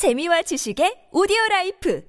재미와 지식의 오디오 라이프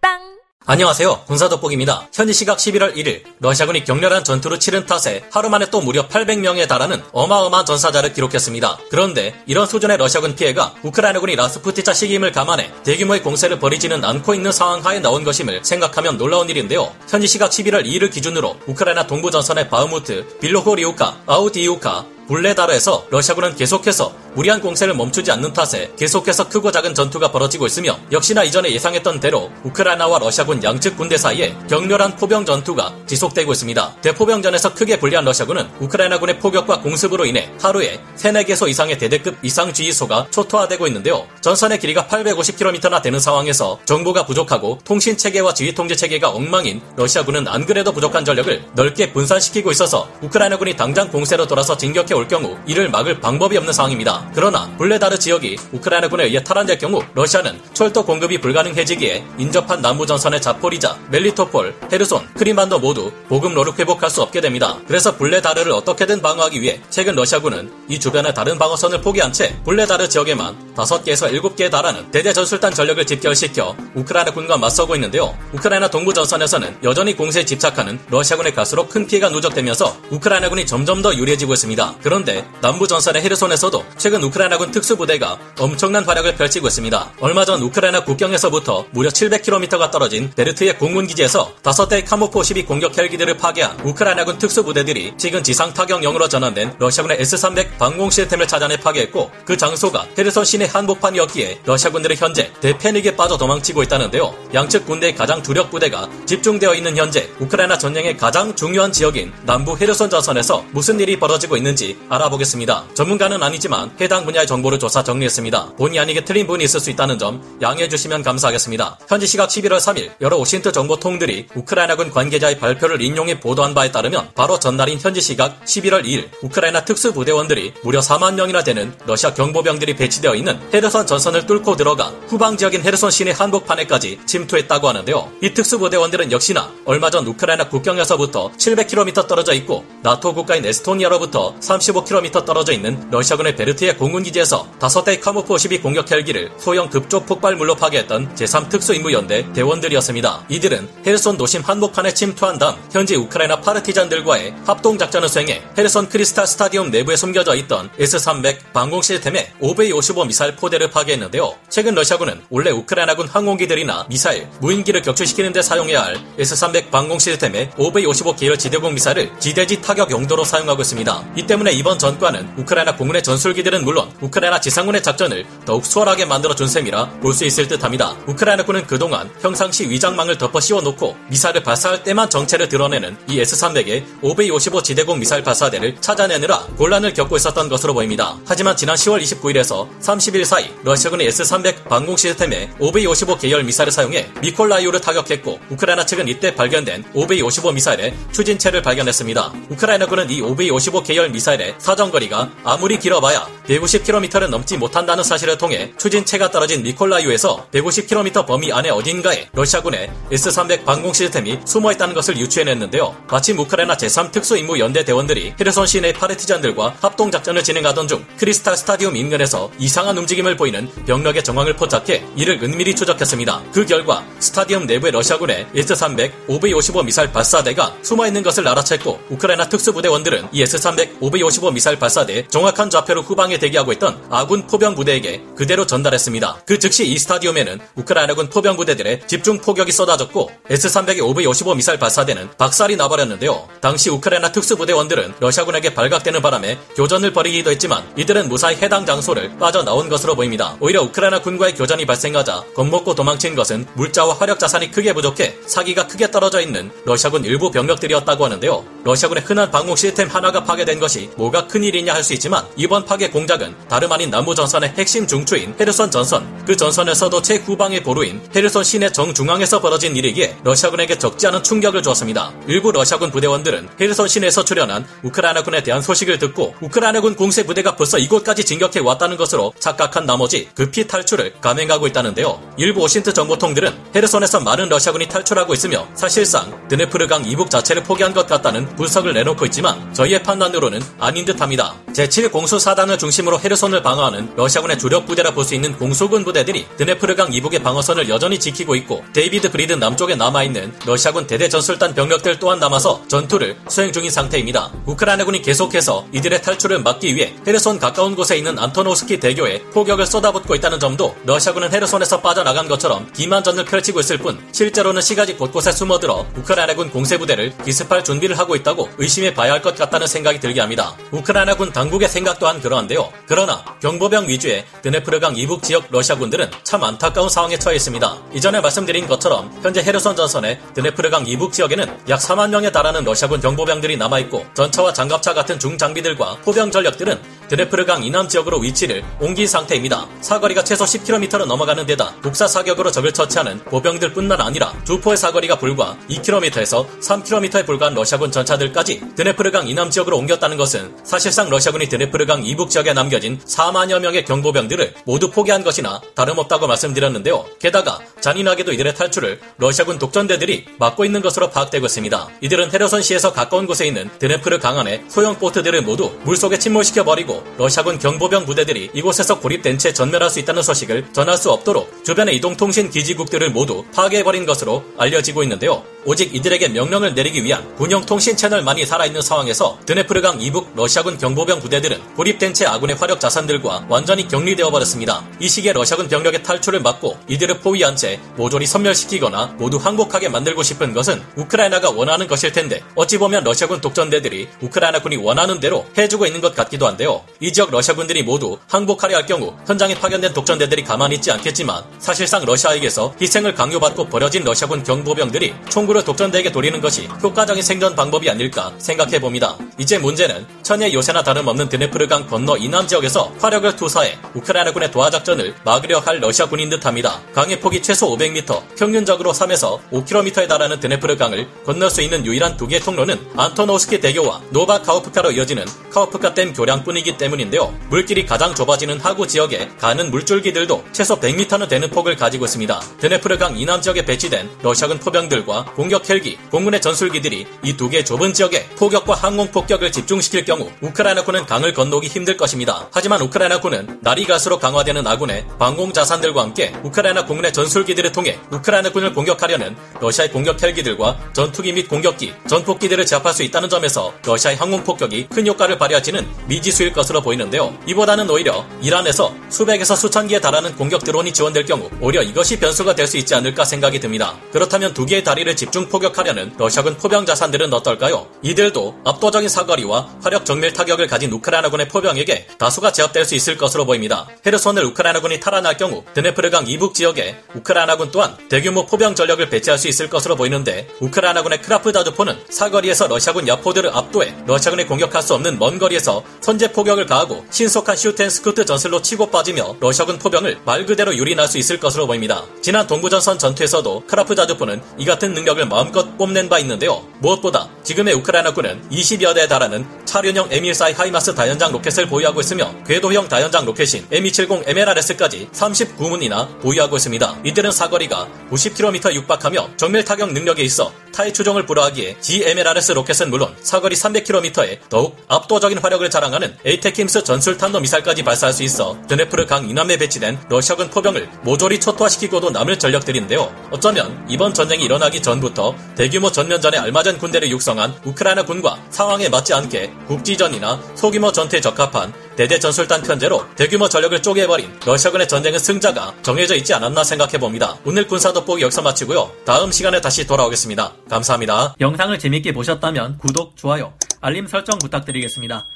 팟빵 안녕하세요. 군사돋보기입니다. 현지 시각 11월 1일 러시아군이 격렬한 전투를 치른 탓에 하루 만에 또 무려 800명에 달하는 어마어마한 전사자를 기록했습니다. 그런데 이런 수준의 러시아군 피해가 우크라이나군이 라스푸티차 시기임을 감안해 대규모의 공세를 벌이지는 않고 있는 상황 하에 나온 것임을 생각하면 놀라운 일인데요. 현지 시각 11월 2일 기준으로 우크라이나 동부 전선의 바흐무트, 빌로호리우카, 아우디우카, 블레다르에서 러시아군은 계속해서 무리한 공세를 멈추지 않는 탓에 계속해서 크고 작은 전투가 벌어지고 있으며 역시나 이전에 예상했던 대로 우크라이나와 러시아군 양측 군대 사이에 격렬한 포병 전투가 지속되고 있습니다. 대포병전에서 크게 불리한 러시아군은 우크라이나군의 포격과 공습으로 인해 하루에 3, 4개소 이상의 대대급 이상 지휘소가 초토화되고 있는데요. 전선의 길이가 850km나 되는 상황에서 정보가 부족하고 통신 체계와 지휘 통제 체계가 엉망인 러시아군은 안 그래도 부족한 전력을 넓게 분산시키고 있어서 우크라이나군이 당장 공세로 돌아서 진격해 올 경우 이를 막을 방법이 없는 상황입니다. 그러나 블레다르 지역이 우크라이나군에 의해 탈환될 경우 러시아는 철도 공급이 불가능해지기에 인접한 남부 전선의 자포리자, 멜리토폴, 헤르손, 크림반도 모두 보급로를 회복할 수 없게 됩니다. 그래서 블레다르를 어떻게든 방어하기 위해 최근 러시아군은 이 주변의 다른 방어선을 포기한 채 블레다르 지역에만 5개에서 7개에 달하는 대대 전술단 전력을 집결시켜 우크라이나군과 맞서고 있는데요. 우크라이나 동부 전선에서는 여전히 공세에 집착하는 러시아군에 갈수록 큰 피해가 누적되면서 우크라이나군이 점점 더 유리해지고 있습니다. 그런데 남부 전선의 헤르손에서도 최근 우크라이나군 특수부대가 엄청난 활약을 펼치고 있습니다. 얼마 전 우크라이나 국경에서부터 무려 700km가 떨어진 베르트의 공군 기지에서 5대의 카모프 52 공격 헬기들을 파괴한 우크라이나군 특수부대들이 지금 지상 타격용으로 전환된 러시아군의 S-300 방공 시스템을 찾아내 파괴했고 그 장소가 헤르손 시내 한복판이었기에 러시아군들은 현재 대패닉에 빠져 도망치고 있다는데요. 양측 군대의 가장 주력 부대가 집중되어 있는 현재 우크라이나 전쟁의 가장 중요한 지역인 남부 헤르손 전선에서 무슨 일이 벌어지고 있는지 알아보겠습니다. 전문가는 아니지만 해당 분야의 정보를 조사 정리했습니다. 본의 아니게 틀린 부분이 있을 수 있다는 점 양해해 주시면 감사하겠습니다. 현지 시각 11월 3일 여러 OSINT 정보통들이 우크라이나군 관계자의 발표를 인용해 보도한 바에 따르면 바로 전날인 현지 시각 11월 2일 우크라이나 특수부대원들이 무려 4만 명이나 되는 러시아 경보병들이 배치되어 있는 헤르손 전선을 뚫고 들어가 후방 지역인 헤르손 시내 한복판에까지 침투했다고 하는데요. 이 특수부대원들은 역시나 얼마 전 우크라이나 국경에서부터 700km 떨어져 있고 나토 국가인 에스토니아로부터 35km 떨어져 있는 러시아군의 베르트의 공군기지에서 5대의 카모프 52 공격 헬기를 소형 급조 폭발물로 파괴했던 제3특수임무연대 대원들이었습니다. 이들은 헤르손 도심 한복판에 침투한 다음 현지 우크라이나 파르티잔들과의 합동작전을 수행해 헤르손 크리스탈 스타디움 내부에 숨겨져 있던 S-300 방공 시스템의 OV-55 미사일 포대를 파괴했는데요. 최근 러시아군은 원래 우크라이나군 항공기들이나 미사일, 무인기를 격추시키는 데 사용해야 할 S-300 방공 시스템의 OV-55 계열 지대공 미사일을 지대지 타격 용도로 사용하고 있습니다. 이 때문에 이번 전과는 우크라이나 공군의 전술기들은 물론 우크라이나 지상군의 작전을 더욱 수월하게 만들어준 셈이라 볼 수 있을 듯합니다. 우크라이나군은 그동안 평상시 위장망을 덮어 씌워놓고 미사일을 발사할 때만 정체를 드러내는 이 S-300의 OV-55 지대공 미사일 발사대를 찾아내느라 곤란을 겪고 있었던 것으로 보입니다. 하지만 지난 10월 29일에서 30일 사이 러시아군의 S-300 방공 시스템의 OV-55 계열 미사일을 사용해 미콜라이오를 타격했고 우크라이나 측은 이때 발견된 OV-55 미사일의 추진체를 발견했습니다. 우크라이나군은 이 5V-55 계열 미사일 의 사정거리가 아무리 길어봐야 150km를 넘지 못한다는 사실을 통해 추진체가 떨어진 미콜라이오에서 150km 범위 안에 어딘가에 러시아군의 S-300 방공 시스템이 숨어있다는 것을 유추해냈는데요. 마침 우크라이나 제3특수임무 연대 대원들이 헤르손 시내 파르티잔들과 합동작전을 진행하던 중 크리스탈 스타디움 인근에서 이상한 움직임을 보이는 병력의 정황을 포착해 이를 은밀히 추적했습니다. 그 결과 스타디움 내부의 러시아군의 S-300 5V-55 미사일 발사대가 숨어있는 것을 알아챘고 우크라이나 특수부대원들은 이 S-300 5V-55 미사일 발사대 정확한 좌표로 후방에 대기하고 있던 아군 포병 부대에게 그대로 전달했습니다. 그 즉시 이 스타디움에는 우크라이나군 포병 부대들의 집중 포격이 쏟아졌고 S-300의 OV-55 미사일 발사대는 박살이 나버렸는데요. 당시 우크라이나 특수부대원들은 러시아군에게 발각되는 바람에 교전을 벌이기도 했지만 이들은 무사히 해당 장소를 빠져나온 것으로 보입니다. 오히려 우크라이나 군과의 교전이 발생하자 겁먹고 도망친 것은 물자와 화력 자산이 크게 부족해 사기가 크게 떨어져 있는 러시아군 일부 병력들이었다고 하는데요. 러시아군의 흔한 방공 시스템 하나가 파괴된 것이 뭐가 큰일이냐 할 수 있지만 이번 파괴 공작은 다름 아닌 남부 전선의 핵심 중추인 헤르손 전선 그 전선에서도 최후방의 보루인 헤르손 시내 정중앙에서 벌어진 일이기에 러시아군에게 적지 않은 충격을 주었습니다. 일부 러시아군 부대원들은 헤르손 시내에서 출현한 우크라이나군에 대한 소식을 듣고 우크라이나군 공세 부대가 벌써 이곳까지 진격해 왔다는 것으로 착각한 나머지 급히 탈출을 감행하고 있다는데요. 일부 OSINT 정보통들은 헤르손에서 많은 러시아군이 탈출하고 있으며 사실상 드네프르강 이북 자체를 포기한 것 같다는 분석을 내놓고 있지만 저희의 판단으로는 아닌 듯합니다. 제7공수사단을 중심으로 헤르손을 방어하는 러시아군의 주력 부대라 볼 수 있는 공수군 부대들이 드네프르강 이북의 방어선을 여전히 지키고 있고 데이비드 브리드 남쪽에 남아있는 러시아군 대대 전술단 병력들 또한 남아서 전투를 수행 중인 상태입니다. 우크라이나군이 계속해서 이들의 탈출을 막기 위해 헤르손 가까운 곳에 있는 안토노스키 대교에 포격을 쏟아붓고 있다는 점도 러시아군은 헤르손에서 빠져나간 것처럼 기만전을 펼치고 있을 뿐 실제로는 시가지 곳곳에 숨어들어 우크라이나군 공세부대를 기습할 준비를 하고 있다고 의심해 봐야 할 것 같다는 생각이 들게 합니다. 우크라이나군 당국의 생각 또한 그러한데요. 그러나 경보병 위주의 드네프르강 이북 지역 러시아군들은 참 안타까운 상황에 처해 있습니다. 이전에 말씀드린 것처럼 현재 헤르손 전선의 드네프르강 이북 지역에는 약 4만 명에 달하는 러시아군 경보병들이 남아있고 전차와 장갑차 같은 중장비들과 포병 전력들은 드네프르강 이남 지역으로 위치를 옮긴 상태입니다. 사거리가 최소 10km로 넘어가는 데다 북사 사격으로 적을 처치하는 보병들 뿐만 아니라 주포의 사거리가 불과 2km에서 3km에 불과한 러시아군 전차들까지 드네프르강 이남 지역으로 옮겼다는 것은 사실상 러시아군이 드네프르강 이북 지역에 남겨진 4만여 명의 경보병들을 모두 포기한 것이나 다름없다고 말씀드렸는데요. 게다가 잔인하게도 이들의 탈출을 러시아군 독전대들이 막고 있는 것으로 파악되고 있습니다. 이들은 헤르손시에서 가까운 곳에 있는 드네프르 강안의 소형 보트들을 모두 물속에 침몰시켜 버리고 러시아군 경보병 부대들이 이곳에서 고립된 채 전멸할 수 있다는 소식을 전할 수 없도록 주변의 이동통신 기지국들을 모두 파괴해버린 것으로 알려지고 있는데요. 오직 이들에게 명령을 내리기 위한 군용 통신 채널만이 살아있는 상황에서 드네프르강 이북 러시아군 경보병 부대들은 고립된 채 아군의 화력 자산들과 완전히 격리되어 버렸습니다. 이 시기에 러시아군 병력의 탈출을 막고 이들을 포위한 채 모조리 섬멸시키거나 모두 항복하게 만들고 싶은 것은 우크라이나가 원하는 것일 텐데 어찌 보면 러시아군 독전대들이 우크라이나군이 원하는 대로 해주고 있는 것 같기도 한데요. 이 지역 러시아군들이 모두 항복하려 할 경우 현장에 파견된 독전대들이 가만히 있지 않겠지만 사실상 러시아에게서 희생을 강요받고 버려진 러시아군 경보병들이 총구를 독전대에게 돌리는 것이 효과적인 생존 방법이 아닐까 생각해 봅니다. 이제 문제는 천혜의 요새나 다름없는 드네프르강 건너 이남 지역에서 화력을 투사해 우크라이나군의 도하작전을 막으려 할 러시아군인 듯합니다. 강의 폭이 최소 500m, 평균적으로 3에서 5km에 달하는 드네프르강을 건널 수 있는 유일한 두 개의 통로는 안토노스키 대교와 노바 카우프카로 이어지는 카우프카 댐 교량뿐이기 때문인데요. 물길이 가장 좁아지는 하구 지역에 가는 물줄기들도 최소 100m는 되는 폭을 가지고 있습니다. 드네프르강 이남 지역에 배치된 러시아군 포병들과 공격 헬기, 공군의 전술기들이 이 두 개의 좁은 지역에 포격과 항공 폭격을 집중시킬 경우 우크라이나군은 강을 건너기 힘들 것입니다. 하지만 우크라이나군은 날이 갈수록 강화되는 아군의 방공 자산들과 함께 우크라이나 공군의 전술기들을 통해 우크라이나군을 공격하려는 러시아의 공격 헬기들과 전투기 및 공격기, 전폭기들을 제압할 수 있다는 점에서 러시아의 항공 폭격이 큰 효과를 발휘할지는 미지수일 것으로 보이는데요. 이보다는 오히려 이란에서 수백에서 수천 기에 달하는 공격 드론이 지원될 경우 오히려 이것이 변수가 될 수 있지 않을까 생각이 듭니다. 그렇다면 두 개의 다리를 집중 포격하려는 러시아군 포병 자산들은 어떨까요? 이들도 압도적인 사거리와 화력 정밀 타격을 가진 우크라이나군의 포병에게 다수가 제압될 수 있을 것으로 보입니다. 헤르손을 우크라이나군이 탈환할 경우 드네프르강 이북 지역에 우크라이나군 또한 대규모 포병 전력을 배치할 수 있을 것으로 보이는데 우크라이나군의 크라프 자주포는 사거리에서 러시아군 야포들을 압도해 러시아군이 공격할 수 없는 먼 거리에서 선제 포격을 가하고 신속한 shoot and scoot 전술로 치고 빠지며 러시아군 포병을 말 그대로 유린할 수 있을 것으로 보입니다. 지난 동부전선 전투에서도 크라프 자주포는 이 같은 능력을 마음껏 뽐낸 바 있는데요. 무엇보다 지금의 우크라이나군은 20여 대에 달하는 차륜형 M142 HIMARS 다연장 로켓을 보유하고 있으며 궤도형 다연장 로켓인 M270 MLRS까지 39문이나 보유하고 있습니다. 이들은 사거리가 90km 육박하며 정밀 타격 능력에 있어 타의 추종을 불허하기에 GMLRS 로켓은 물론 사거리 300km에 더욱 압도적인 화력을 자랑하는 에이테킴스 전술 탄도 미사일까지 발사할 수 있어 드네프르 강 이남에 배치된 러시아군 포병을 모조리 초토화시키고도 남을 전력들인데요. 어쩌면 이번 전쟁이 일어나기 전부터 대규모 전면전에 알맞은 군대를 육성한 우크라이나 군과 상황에 맞지 않게 국지전이나 소규모 전투에 적합한 대대 전술단 편제로 대규모 전력을 쪼개버린 러시아군의 전쟁은 승자가 정해져 있지 않았나 생각해봅니다. 오늘 군사 돋보기 여기서 마치고요. 다음 시간에 다시 돌아오겠습니다. 감사합니다. 영상을 재밌게 보셨다면 구독, 좋아요, 알림 설정 부탁드리겠습니다.